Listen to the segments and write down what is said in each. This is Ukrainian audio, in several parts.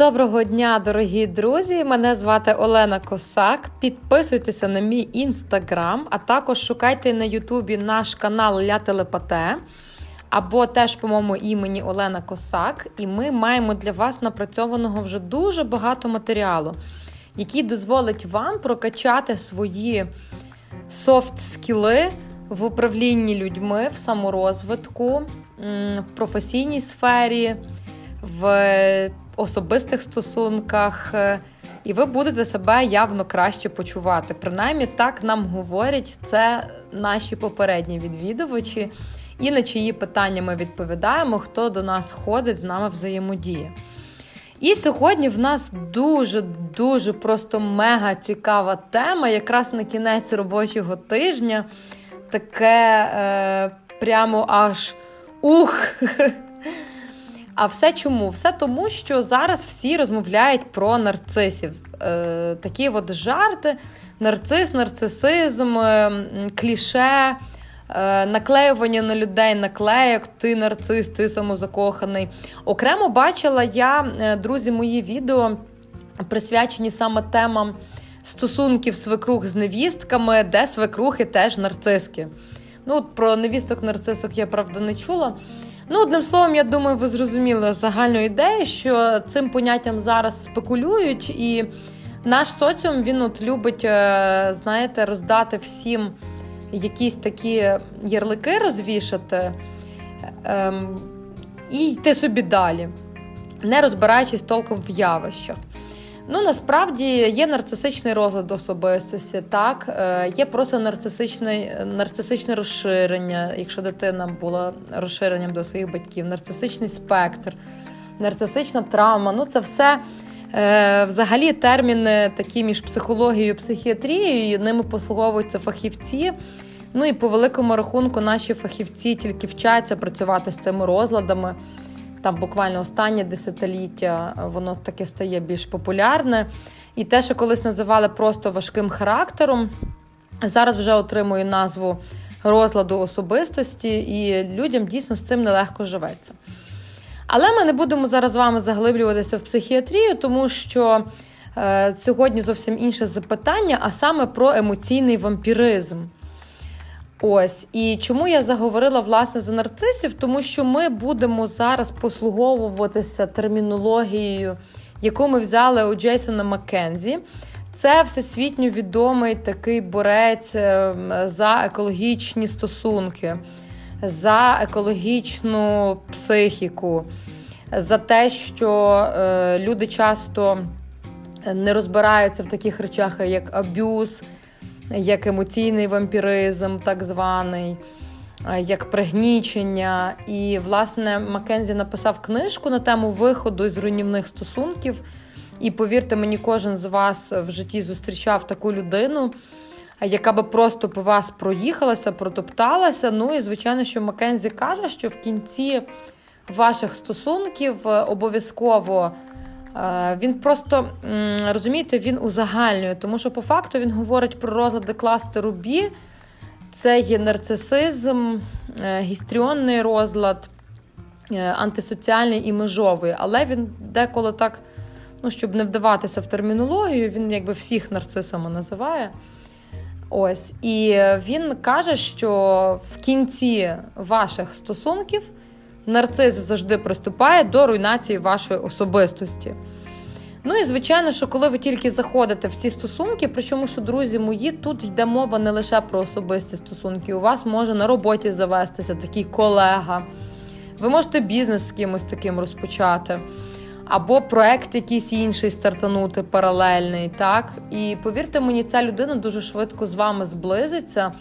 Доброго дня, дорогі друзі! Мене звати Олена Косак. Підписуйтеся на мій інстаграм, а також шукайте на Ютубі наш канал Ля Телепате або теж по моєму імені Олена Косак. І ми маємо для вас напрацьованого вже дуже багато матеріалу, який дозволить вам прокачати свої софт-скіли в управлінні людьми, в саморозвитку, в професійній сфері. в особистих стосунках, е, і ви будете себе явно краще почувати. Принаймні, так нам говорять це наші попередні відвідувачі, і на чиї питання ми відповідаємо, хто до нас ходить, з нами взаємодіє. І сьогодні в нас дуже-дуже просто мега цікава тема, якраз на кінець робочого тижня. Таке е, прямо аж ух! А все чому? Все тому, що зараз всі розмовляють про нарцисів. Е, Такі от жарти, нарцис, нарцисизм, е, кліше, е, наклеювання на людей, наклеєк, ти нарцис, ти самозакоханий. Окремо бачила я, е, друзі, мої відео присвячені саме темам стосунків свекрух з невістками, де свекрухи теж нарциски. Ну, Про невісток нарцисок я правда не чула. Ну, одним словом, я думаю, ви зрозуміли загальну ідею, що цим поняттям зараз спекулюють, і наш соціум він от любить, е, знаєте, роздати всім якісь такі ярлики розвішати ем, і йти собі далі, не розбираючись толком в явищах. Ну, насправді є нарцисичний розлад особистості, так е, є просто нарцисичне, нарцисичне розширення, якщо дитина була розширенням до своїх батьків, нарцисичний спектр, нарцисична травма. Ну, це все е, взагалі терміни такі між психологією і психіатрією. Ними послуговуються фахівці. Ну і по великому рахунку наші фахівці тільки вчаться працювати з цими розладами там буквально останнє десятиліття воно таке стає більш популярне. І те, що колись називали просто важким характером, зараз вже отримує назву розладу особистості, і людям дійсно з цим нелегко живеться. Але ми не будемо зараз з вами заглиблюватися в психіатрію, тому що е, сьогодні зовсім інше запитання, а саме про емоційний вампіризм. Ось і чому я заговорила власне за нарцисів? Тому що ми будемо зараз послуговуватися термінологією, яку ми взяли у Джейсона Маккензі. Це всесвітньо відомий такий борець ем, за екологічні стосунки, за екологічну психіку, за те, що е, люди часто не розбираються в таких речах, як аб'юз як емоційний вампіризм, так званий, як пригнічення. І, власне, Маккензі написав книжку на тему виходу із руйнівних стосунків. І повірте мені, кожен з вас в житті зустрічав таку людину, яка би просто по вас проїхалася, протопталася. Ну і, звичайно, що Маккензі каже, що в кінці ваших стосунків обов'язково Е, він просто розумієте, він узагальнює, тому що по факту він говорить про розлади кластеру Бі. Це є нарцисизм, е, гістріонний розлад, е, антисоціальний і межовий. Але він деколи так, ну, щоб не вдаватися в термінологію, він якби всіх нарцисами називає. Ось. І він каже, що в кінці ваших стосунків нарцис завжди приступає до руйнації вашої особистості. Ну і звичайно, що коли ви тільки заходите в ці стосунки, причому, що, друзі мої, тут йде мова не лише про особисті стосунки, у вас може на роботі завестися такий колега, ви можете бізнес з кимось таким розпочати, або проект якийсь інший стартанути паралельний. так? І повірте мені, ця людина дуже швидко з вами зблизиться,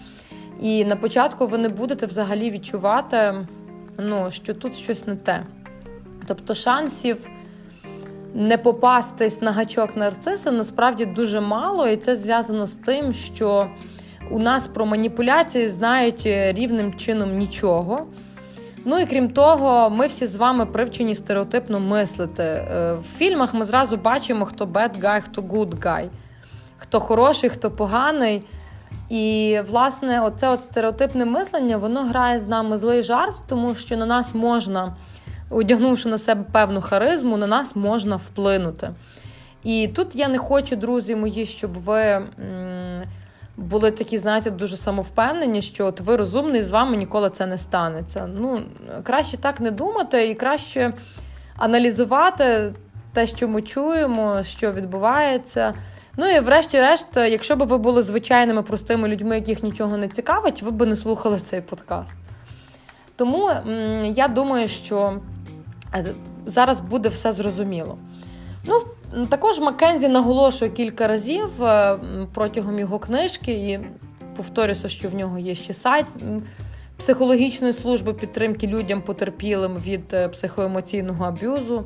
і на початку ви не будете взагалі відчувати ну, що тут щось не те. Тобто шансів не попастись на гачок нарциса насправді дуже мало, і це зв'язано з тим, що у нас про маніпуляції знають рівним чином нічого. Ну і крім того, ми всі з вами привчені стереотипно мислити. Е, в фільмах ми зразу бачимо, хто bad guy, хто good guy, хто хороший, хто поганий. І, власне, оце от стереотипне мислення воно грає з нами злий жарт, тому що на нас можна одягнувши на себе певну харизму, на нас можна вплинути. І тут я не хочу, друзі мої, щоб ви були такі, знаєте, дуже самовпевнені, що от ви розумний, з вами ніколи це не станеться. Ну, краще так не думати і краще аналізувати те, що ми чуємо, що відбувається. Ну і врешті-решт, якщо б ви були звичайними простими людьми, яких нічого не цікавить, ви б не слухали цей подкаст. Тому я думаю, що е, зараз буде все зрозуміло. Ну, також Маккензі наголошує кілька разів е, протягом його книжки, і повторюся, що в нього є ще сайт психологічної служби підтримки людям потерпілим від е, психоемоційного аб'юзу.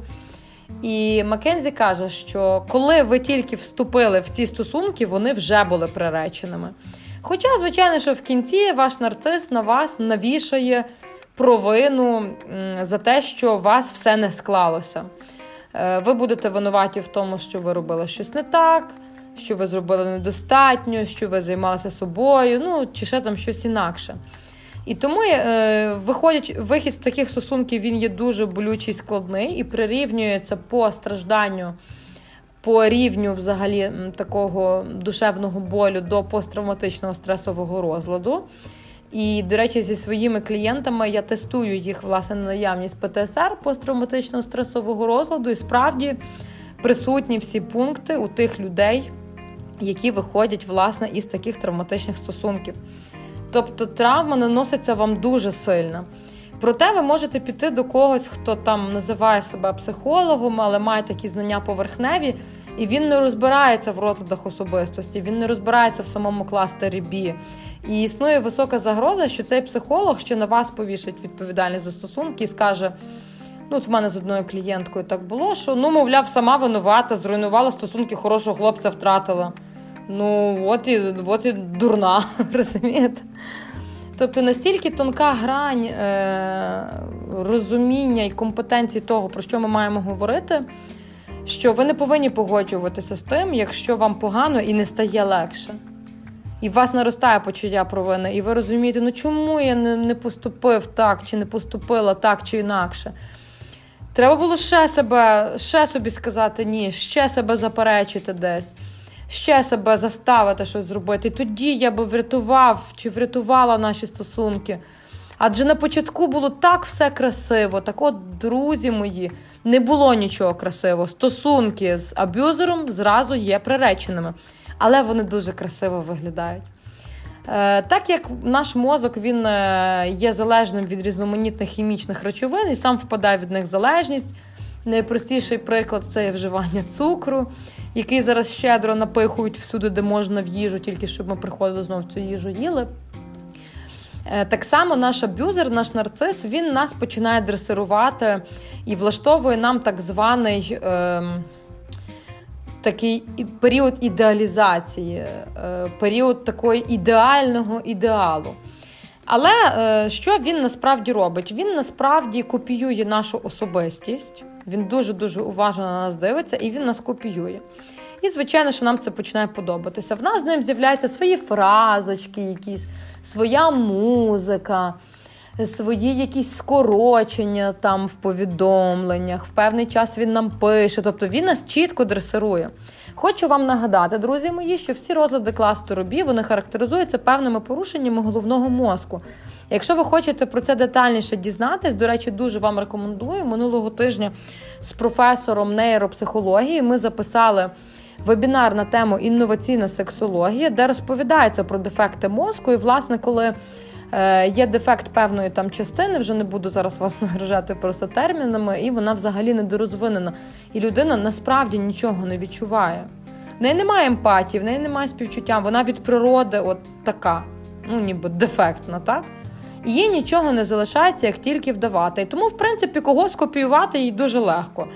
І Маккензі каже, що коли ви тільки вступили в ці стосунки, вони вже були приреченими. Хоча, звичайно, що в кінці ваш нарцис на вас навішає провину за те, що у вас все не склалося. Е, ви будете винуваті в тому, що ви робили щось не так, що ви зробили недостатньо, що ви займалися собою, ну чи ще там щось інакше. І тому е, виходять, вихід з таких стосунків він є дуже болючий, складний і прирівнюється по стражданню, по рівню взагалі такого душевного болю до посттравматичного стресового розладу. І, до речі, зі своїми клієнтами я тестую їх власне на наявність ПТСР посттравматичного стресового розладу, і справді присутні всі пункти у тих людей, які виходять власне із таких травматичних стосунків. Тобто травма наноситься вам дуже сильно. Проте ви можете піти до когось, хто там називає себе психологом, але має такі знання поверхневі, і він не розбирається в розладах особистості, він не розбирається в самому кластері Бі. І існує висока загроза, що цей психолог ще на вас повішить відповідальність за стосунки і скаже: ну, от в мене з одною клієнткою так було, що ну, мовляв, сама винувата, зруйнувала стосунки, хорошого хлопця втратила. Ну, от і от і дурна, розумієте? Тобто настільки тонка грань е, розуміння і компетенції того, про що ми маємо говорити, що ви не повинні погоджуватися з тим, якщо вам погано і не стає легше. І у вас наростає почуття провини, і ви розумієте, ну чому я не, не поступив так, чи не поступила так, чи інакше. Треба було ще себе, ще собі сказати ні, ще себе заперечити десь ще себе заставити щось зробити. І тоді я би врятував чи врятувала наші стосунки. Адже на початку було так все красиво. Так от, друзі мої, не було нічого красивого. Стосунки з аб'юзером зразу є приреченими, але вони дуже красиво виглядають. Е, так як наш мозок він е, є залежним від різноманітних хімічних речовин і сам впадає від них залежність. Найпростіший приклад це вживання цукру, який зараз щедро напихують всюди, де можна в їжу, тільки щоб ми приходили знову цю їжу їли. Е, так само наш аб'юзер, наш нарцис, він нас починає дресирувати і влаштовує нам так званий е, такий період ідеалізації, е, період такого ідеального ідеалу. Але е, що він насправді робить? Він насправді копіює нашу особистість. Він дуже-дуже уважно на нас дивиться і він нас копіює. І, звичайно, що нам це починає подобатися. В нас з ним з'являються свої фразочки, якісь, своя музика, свої якісь скорочення там в повідомленнях. В певний час він нам пише, тобто він нас чітко дресирує. Хочу вам нагадати, друзі мої, що всі розлади кластеру Бі вони характеризуються певними порушеннями головного мозку. Якщо ви хочете про це детальніше дізнатись, до речі, дуже вам рекомендую. Минулого тижня з професором нейропсихології ми записали вебінар на тему інноваційна сексологія, де розповідається про дефекти мозку. І, власне, коли є дефект певної там частини, вже не буду зараз вас награжати просто термінами, і вона взагалі недорозвинена. І людина насправді нічого не відчуває. В неї немає емпатії, в неї немає співчуття, вона від природи от така, ну ніби дефектна, так? і їй нічого не залишається, як тільки вдавати. І тому, в принципі, кого скопіювати їй дуже легко.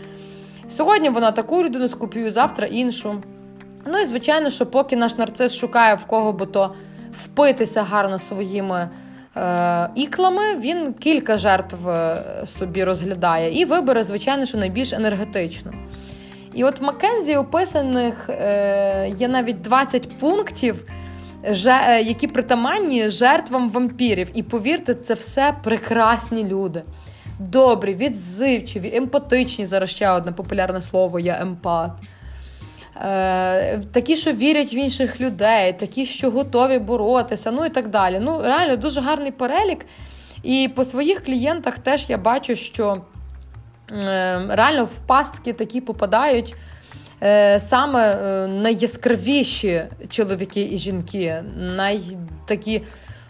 Сьогодні вона таку людину скопіює, завтра іншу. Ну і звичайно, що поки наш нарцис шукає в кого би то впитися гарно своїми е, іклами, він кілька жертв е, собі розглядає і вибере, звичайно, що найбільш енергетичну. І от в Маккензі описаних е, є навіть 20 пунктів. Е, які притаманні жертвам вампірів. І повірте, це все прекрасні люди. добрі, відзивчиві, емпатичні. Зараз ще одне популярне слово я емпат. Е, такі, що вірять в інших людей, такі, що готові боротися, ну і так далі. Ну, реально дуже гарний перелік. І по своїх клієнтах теж я бачу, що е, реально в пастки такі попадають е, саме найяскравіші чоловіки і жінки, най такі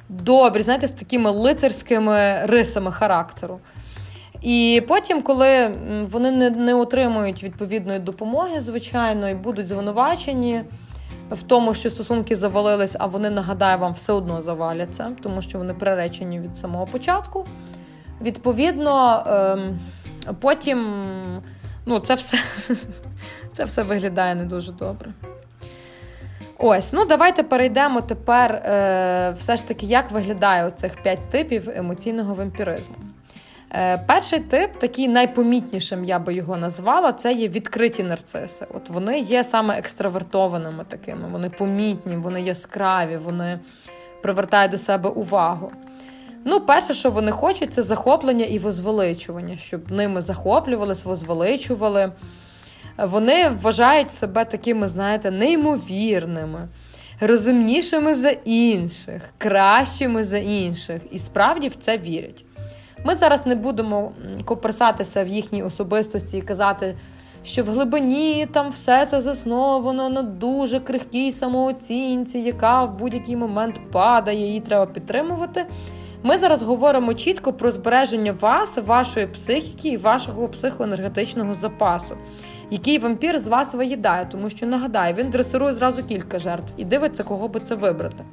добрі, знаєте, з такими лицарськими рисами характеру. І потім, коли вони не не отримують відповідної допомоги, звичайно, і будуть звинувачені в тому, що стосунки завалились, а вони нагадаю вам все одно заваляться, тому що вони приречені від самого початку. Відповідно, ем, потім ну, це все це все виглядає не дуже добре. Ось, ну давайте перейдемо тепер, е, все ж таки, як виглядає оцих п'ять типів емоційного вампіризму. Е, перший тип, такий найпомітнішим, я би його назвала, це є відкриті нарциси. От Вони є саме екстравертованими такими, вони помітні, вони яскраві, вони привертають до себе увагу. Ну, перше, що вони хочуть, це захоплення і возвеличування, щоб ними захоплювались, возвеличували. Вони вважають себе такими, знаєте, неймовірними, розумнішими за інших, кращими за інших. І справді в це вірять. Ми зараз не будемо коперсатися в їхній особистості і казати, що в глибині там все це засновано на дуже крихкій самооцінці, яка в будь-який момент падає, її треба підтримувати. Ми зараз говоримо чітко про збереження вас, вашої психіки і вашого психоенергетичного запасу, який вампір з вас виїдає, тому що нагадаю, він дресирує зразу кілька жертв і дивиться, кого би це вибрати.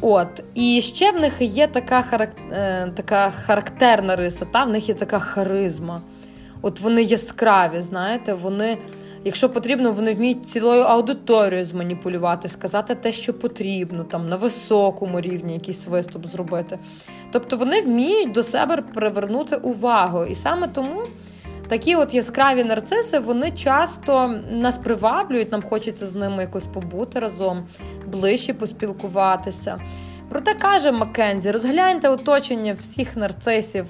От, і ще в них є така харак... Е, така характерна риса, та в них є така харизма. От вони яскраві, знаєте, вони, якщо потрібно, вони вміють цілою аудиторією зманіпулювати, сказати те, що потрібно, там на високому рівні якийсь виступ зробити. Тобто вони вміють до себе привернути увагу. І саме тому Такі от яскраві нарциси вони часто нас приваблюють, нам хочеться з ними якось побути разом, ближче поспілкуватися. Проте каже Маккензі: розгляньте оточення всіх нарцисів,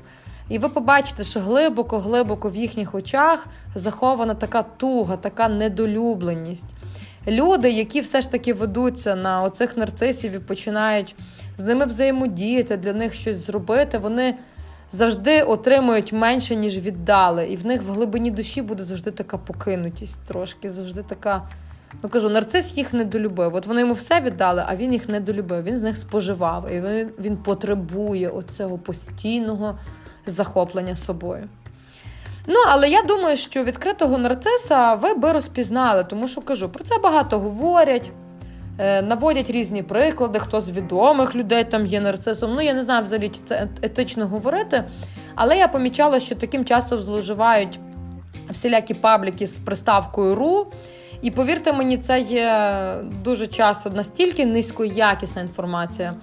і ви побачите, що глибоко-глибоко в їхніх очах захована така туга, така недолюбленість. Люди, які все ж таки ведуться на оцих нарцисів і починають з ними взаємодіяти, для них щось зробити, вони завжди отримують менше, ніж віддали. І в них в глибині душі буде завжди така покинутість трошки, завжди така. Ну кажу, нарцис їх недолюбив. От вони йому все віддали, а він їх недолюбив. Він з них споживав. І він, він потребує оцього постійного захоплення собою. Ну, але я думаю, що відкритого нарциса ви би розпізнали, тому що кажу, про це багато говорять. Е, наводять різні приклади, хто з відомих людей там є нарцисом. Ну, я не знаю взагалі, чи це етично говорити, але я помічала, що таким часто зловживають всілякі пабліки з приставкою ру. І повірте мені, це є дуже часто настільки низькоякісна інформація,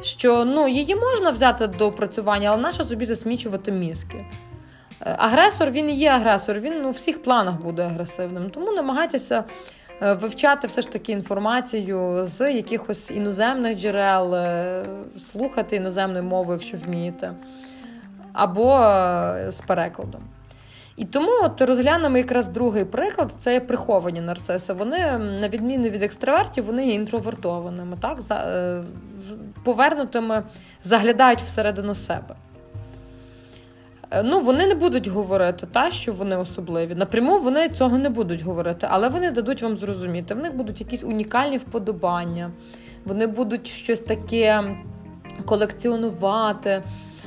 що ну, її можна взяти до опрацювання, але нащо собі засмічувати мізки. Е, агресор він і є агресор, він ну, у всіх планах буде агресивним. Тому намагайтеся вивчати все ж таки інформацію з якихось іноземних джерел, е, слухати іноземною мовою, якщо вмієте, або е, з перекладом. І тому от розглянемо якраз другий приклад це є приховані нарциси. Вони, на відміну від екстравертів, вони є інтровертованими, так? повернутими, заглядають всередину себе. Е, ну, вони не будуть говорити, та, що вони особливі. Напряму вони цього не будуть говорити, але вони дадуть вам зрозуміти. В них будуть якісь унікальні вподобання, вони будуть щось таке колекціонувати,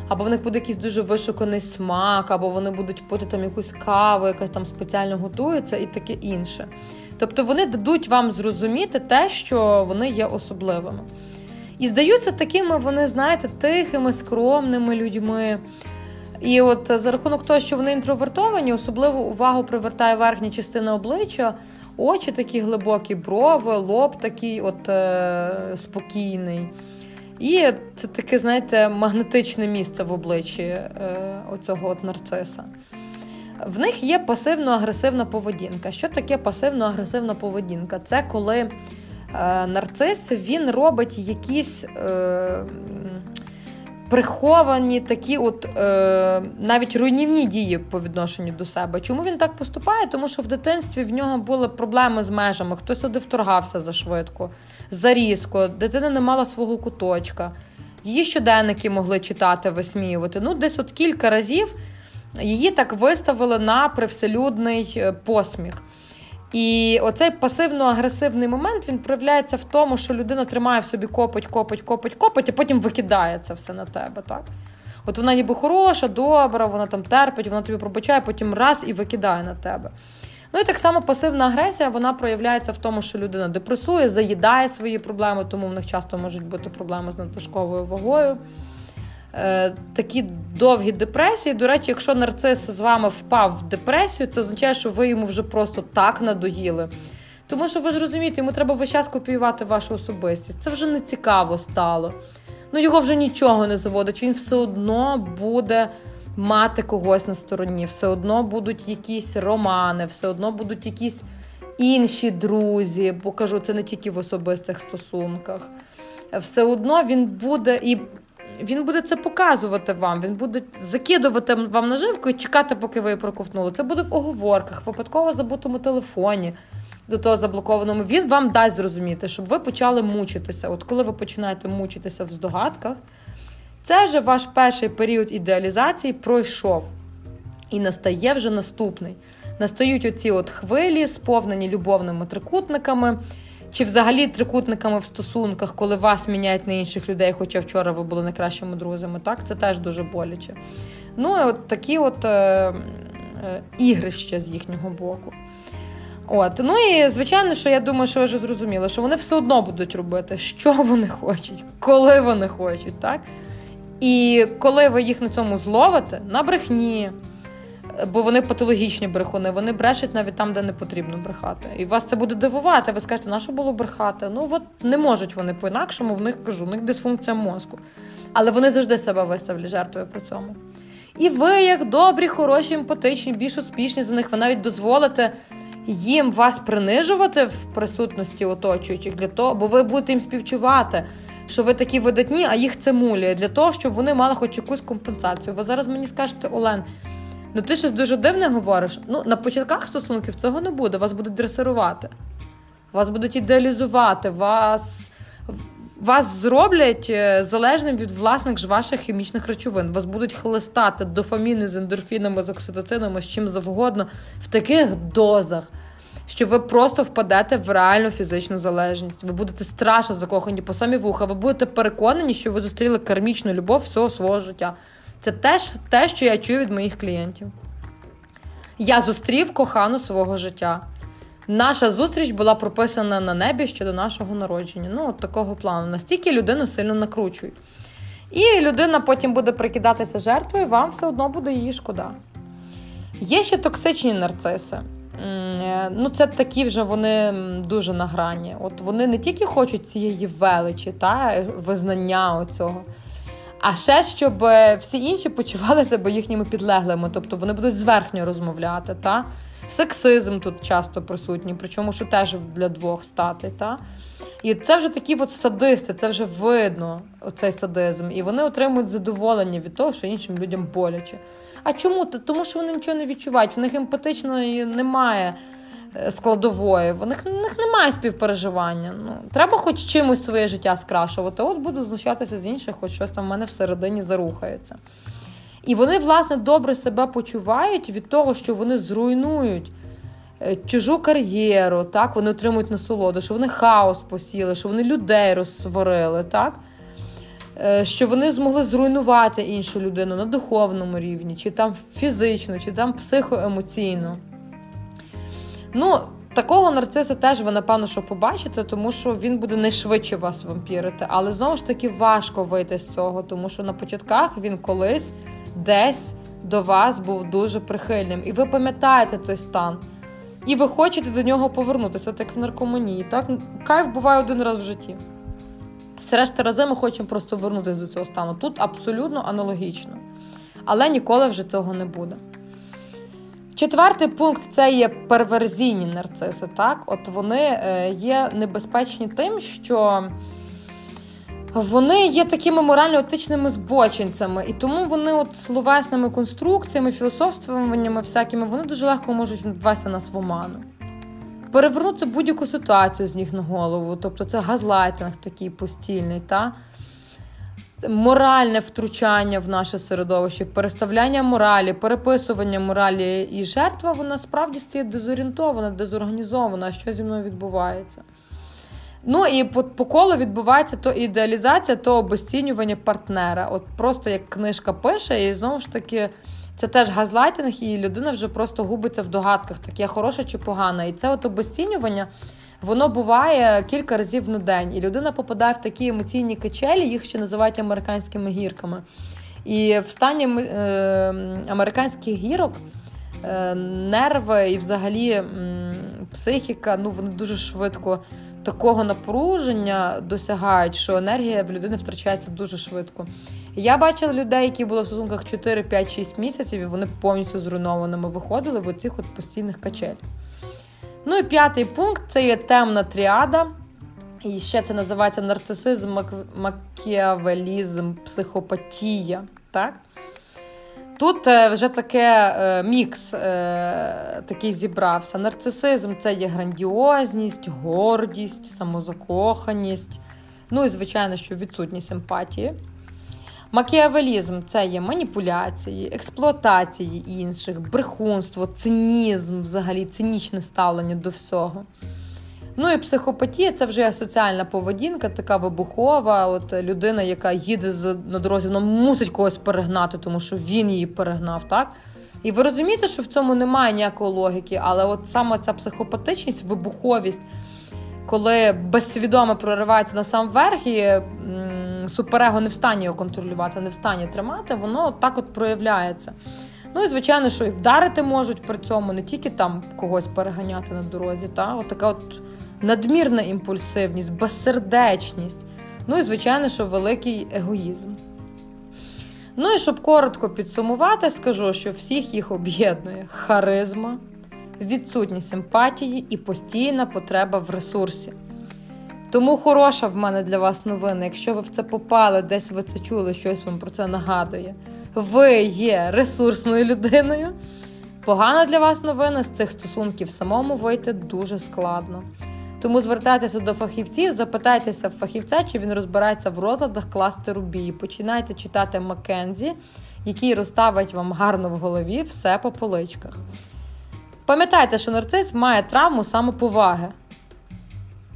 або в них буде якийсь дуже вишуканий смак, або вони будуть пити там якусь каву, яка там спеціально готується, і таке інше. Тобто вони дадуть вам зрозуміти те, що вони є особливими. І здаються такими, вони, знаєте, тихими, скромними людьми. І от за рахунок того, що вони інтровертовані, особливу увагу привертає верхня частина обличчя, очі такі глибокі, брови, лоб такий от е, спокійний. І це таке, знаєте, магнетичне місце в обличчі е, оцього от нарциса. В них є пасивно-агресивна поведінка. Що таке пасивно-агресивна поведінка? Це коли е, нарцис він робить якісь. Е, приховані такі, от е, навіть руйнівні дії по відношенню до себе. Чому він так поступає? Тому що в дитинстві в нього були проблеми з межами, хтось сюди вторгався за швидко, за різко, дитина не мала свого куточка. Її щоденники могли читати, висміювати. Ну, десь от кілька разів її так виставили на привселюдний е, посміх. І оцей пасивно-агресивний момент він проявляється в тому, що людина тримає в собі копоть, копоть, копоть, копоть, а потім викидає це все на тебе. так? От вона ніби хороша, добра, вона там терпить, вона тобі пробачає, потім раз і викидає на тебе. Ну і так само пасивна агресія вона проявляється в тому, що людина депресує, заїдає свої проблеми, тому в них часто можуть бути проблеми з надлишковою вагою. Е, такі довгі депресії. До речі, якщо нарцис з вами впав в депресію, це означає, що ви йому вже просто так надоїли. Тому що ви ж розумієте, йому треба весь час копіювати вашу особистість. Це вже не цікаво стало. Ну його вже нічого не заводить. Він все одно буде мати когось на стороні, все одно будуть якісь романи, все одно будуть якісь інші друзі. Бо кажу, це не тільки в особистих стосунках. Все одно він буде і він буде це показувати вам, він буде закидувати вам наживку і чекати, поки ви її проковтнули. Це буде в оговорках, випадково забутому телефоні, до того заблокованому. Він вам дасть зрозуміти, щоб ви почали мучитися. От коли ви починаєте мучитися в здогадках, це вже ваш перший період ідеалізації пройшов. І настає вже наступний. Настають оці от хвилі, сповнені любовними трикутниками. Чи взагалі трикутниками в стосунках, коли вас міняють на інших людей, хоча вчора ви були найкращими друзями, так це теж дуже боляче. Ну і от такі от е, е, ігрища з їхнього боку. От, ну і звичайно, що я думаю, що ви вже зрозуміли, що вони все одно будуть робити, що вони хочуть, коли вони хочуть, так? І коли ви їх на цьому зловите, на брехні бо вони патологічні брехуни, вони брешуть навіть там, де не потрібно брехати. І вас це буде дивувати. Ви скажете, на що було брехати? Ну от не можуть вони по-інакшому, в них кажу, в них дисфункція мозку. Але вони завжди себе виставлять жертвою при цьому. І ви, як добрі, хороші, емпатичні, більш успішні за них, ви навіть дозволите їм вас принижувати в присутності оточуючих для того, бо ви будете їм співчувати. Що ви такі видатні, а їх це мулює для того, щоб вони мали хоч якусь компенсацію. Ви зараз мені скажете, Олен, Ну, ти щось дуже дивне говориш. Ну, на початках стосунків цього не буде. Вас будуть дресирувати, вас будуть ідеалізувати, вас вас зроблять е, залежним від власних ж ваших хімічних речовин. Вас будуть хлистати дофаміни з ендорфінами, з окситоцинами, з чим завгодно, в таких дозах. Що ви просто впадете в реальну фізичну залежність. Ви будете страшно закохані по самі вуха. Ви будете переконані, що ви зустріли кармічну любов всього свого життя. Це теж те, що я чую від моїх клієнтів. Я зустрів кохану свого життя. Наша зустріч була прописана на небі ще до нашого народження. Ну, от такого плану. Настільки людину сильно накручують. І людина потім буде прикидатися жертвою, вам все одно буде її шкода. Є ще токсичні нарциси. Ну, Це такі вже вони дуже на грані. От Вони не тільки хочуть цієї величі, та визнання оцього. А ще щоб е, всі інші почували себе їхніми підлеглими, тобто вони будуть зверхньо розмовляти. Та? Сексизм тут часто присутній, причому що теж для двох стати. Та? І це вже такі от садисти, це вже видно, оцей садизм. І вони отримують задоволення від того, що іншим людям боляче. А чому? Тому що вони нічого не відчувають, в них емпатичної немає. Е, складової. В них, в них немає співпереживання. Ну, Треба хоч чимось своє життя скрашувати. От буду знущатися з інших, хоч щось там в мене всередині зарухається. І вони, власне, добре себе почувають від того, що вони зруйнують е, чужу кар'єру, так, вони отримують насолоду, що вони хаос посіли, що вони людей розсварили, так? Е, що вони змогли зруйнувати іншу людину на духовному рівні, чи там фізично, чи там психоемоційно. Ну, такого нарциса теж ви, напевно, що побачите, тому що він буде найшвидше вас вампірити. Але знову ж таки важко вийти з цього, тому що на початках він колись десь до вас був дуже прихильним. І ви пам'ятаєте той стан. І ви хочете до нього повернутися, так як в наркоманії. Так? Кайф буває один раз в житті. Все решта рази ми хочемо просто вернутися до цього стану. Тут абсолютно аналогічно. Але ніколи вже цього не буде. Четвертий пункт це є перверзійні нарциси. Так, от вони е, є небезпечні тим, що вони є такими морально-етичними збочинцями, і тому вони от словесними конструкціями, філософствуваннями всякими, вони дуже легко можуть ввести нас в оману. Перевернути будь-яку ситуацію з ніг на голову, тобто це газлайтинг такий постільний. Та? Моральне втручання в наше середовище, переставляння моралі, переписування моралі і жертва, вона справді стає дезорієнтована, дезорганізована, що зі мною відбувається. Ну і по, по колу відбувається то ідеалізація, то обесцінювання партнера. От просто як книжка пише, і знову ж таки. Це теж газлайтинг, і людина вже просто губиться в догадках, так я хороша чи погана. І це от обесцінювання, воно буває кілька разів на день. І людина попадає в такі емоційні качелі, їх ще називають американськими гірками. І в стані е, американських гірок е, нерви і взагалі психіка, ну вони дуже швидко такого напруження досягають, що енергія в людини втрачається дуже швидко. Я бачила людей, які були в стосунках 4, 5, 6 місяців, і вони повністю зруйнованими виходили в оцих от постійних качель. Ну і п'ятий пункт це є темна тріада. І ще це називається нарцисизм, макіавелізм, психопатія. Так? Тут е, вже таке е, мікс е, такий зібрався. Нарцисизм це є грандіозність, гордість, самозакоханість. Ну і, звичайно, що відсутність емпатії. Макіавелізм це є маніпуляції, експлуатації інших, брехунство, цинізм, взагалі цинічне ставлення до всього. Ну і психопатія це вже соціальна поведінка, така вибухова. От людина, яка їде на дорозі, вона мусить когось перегнати, тому що він її перегнав, так? І ви розумієте, що в цьому немає ніякої логіки, але от саме ця психопатичність, вибуховість, коли безсвідомо проривається на сам верх і суперего не в стані його контролювати, не в стані тримати, воно от так от проявляється. Ну і звичайно, що і вдарити можуть при цьому, не тільки там когось переганяти на дорозі. Та? От така от надмірна імпульсивність, безсердечність. Ну і, звичайно, що великий егоїзм. Ну і щоб коротко підсумувати, скажу, що всіх їх об'єднує харизма, відсутність емпатії і постійна потреба в ресурсі. Тому хороша в мене для вас новина. Якщо ви в це попали, десь ви це чули, щось вам про це нагадує. Ви є ресурсною людиною. Погана для вас новина з цих стосунків самому вийти дуже складно. Тому звертайтеся до фахівців, запитайтеся в фахівця, чи він розбирається в розладах кластеру рубії. Починайте читати Маккензі, який розставить вам гарно в голові все по поличках. Пам'ятайте, що нарцис має травму самоповаги.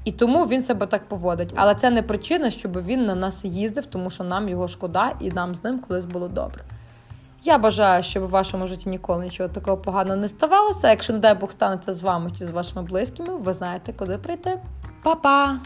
І тому він себе так поводить. Але це не причина, щоб він на нас їздив, тому що нам його шкода і нам з ним колись було добре. Я бажаю, щоб у вашому житті ніколи нічого такого поганого не ставалося. Якщо, не дай Бог, станеться з вами чи з вашими близькими, ви знаєте, куди прийти. Па-па!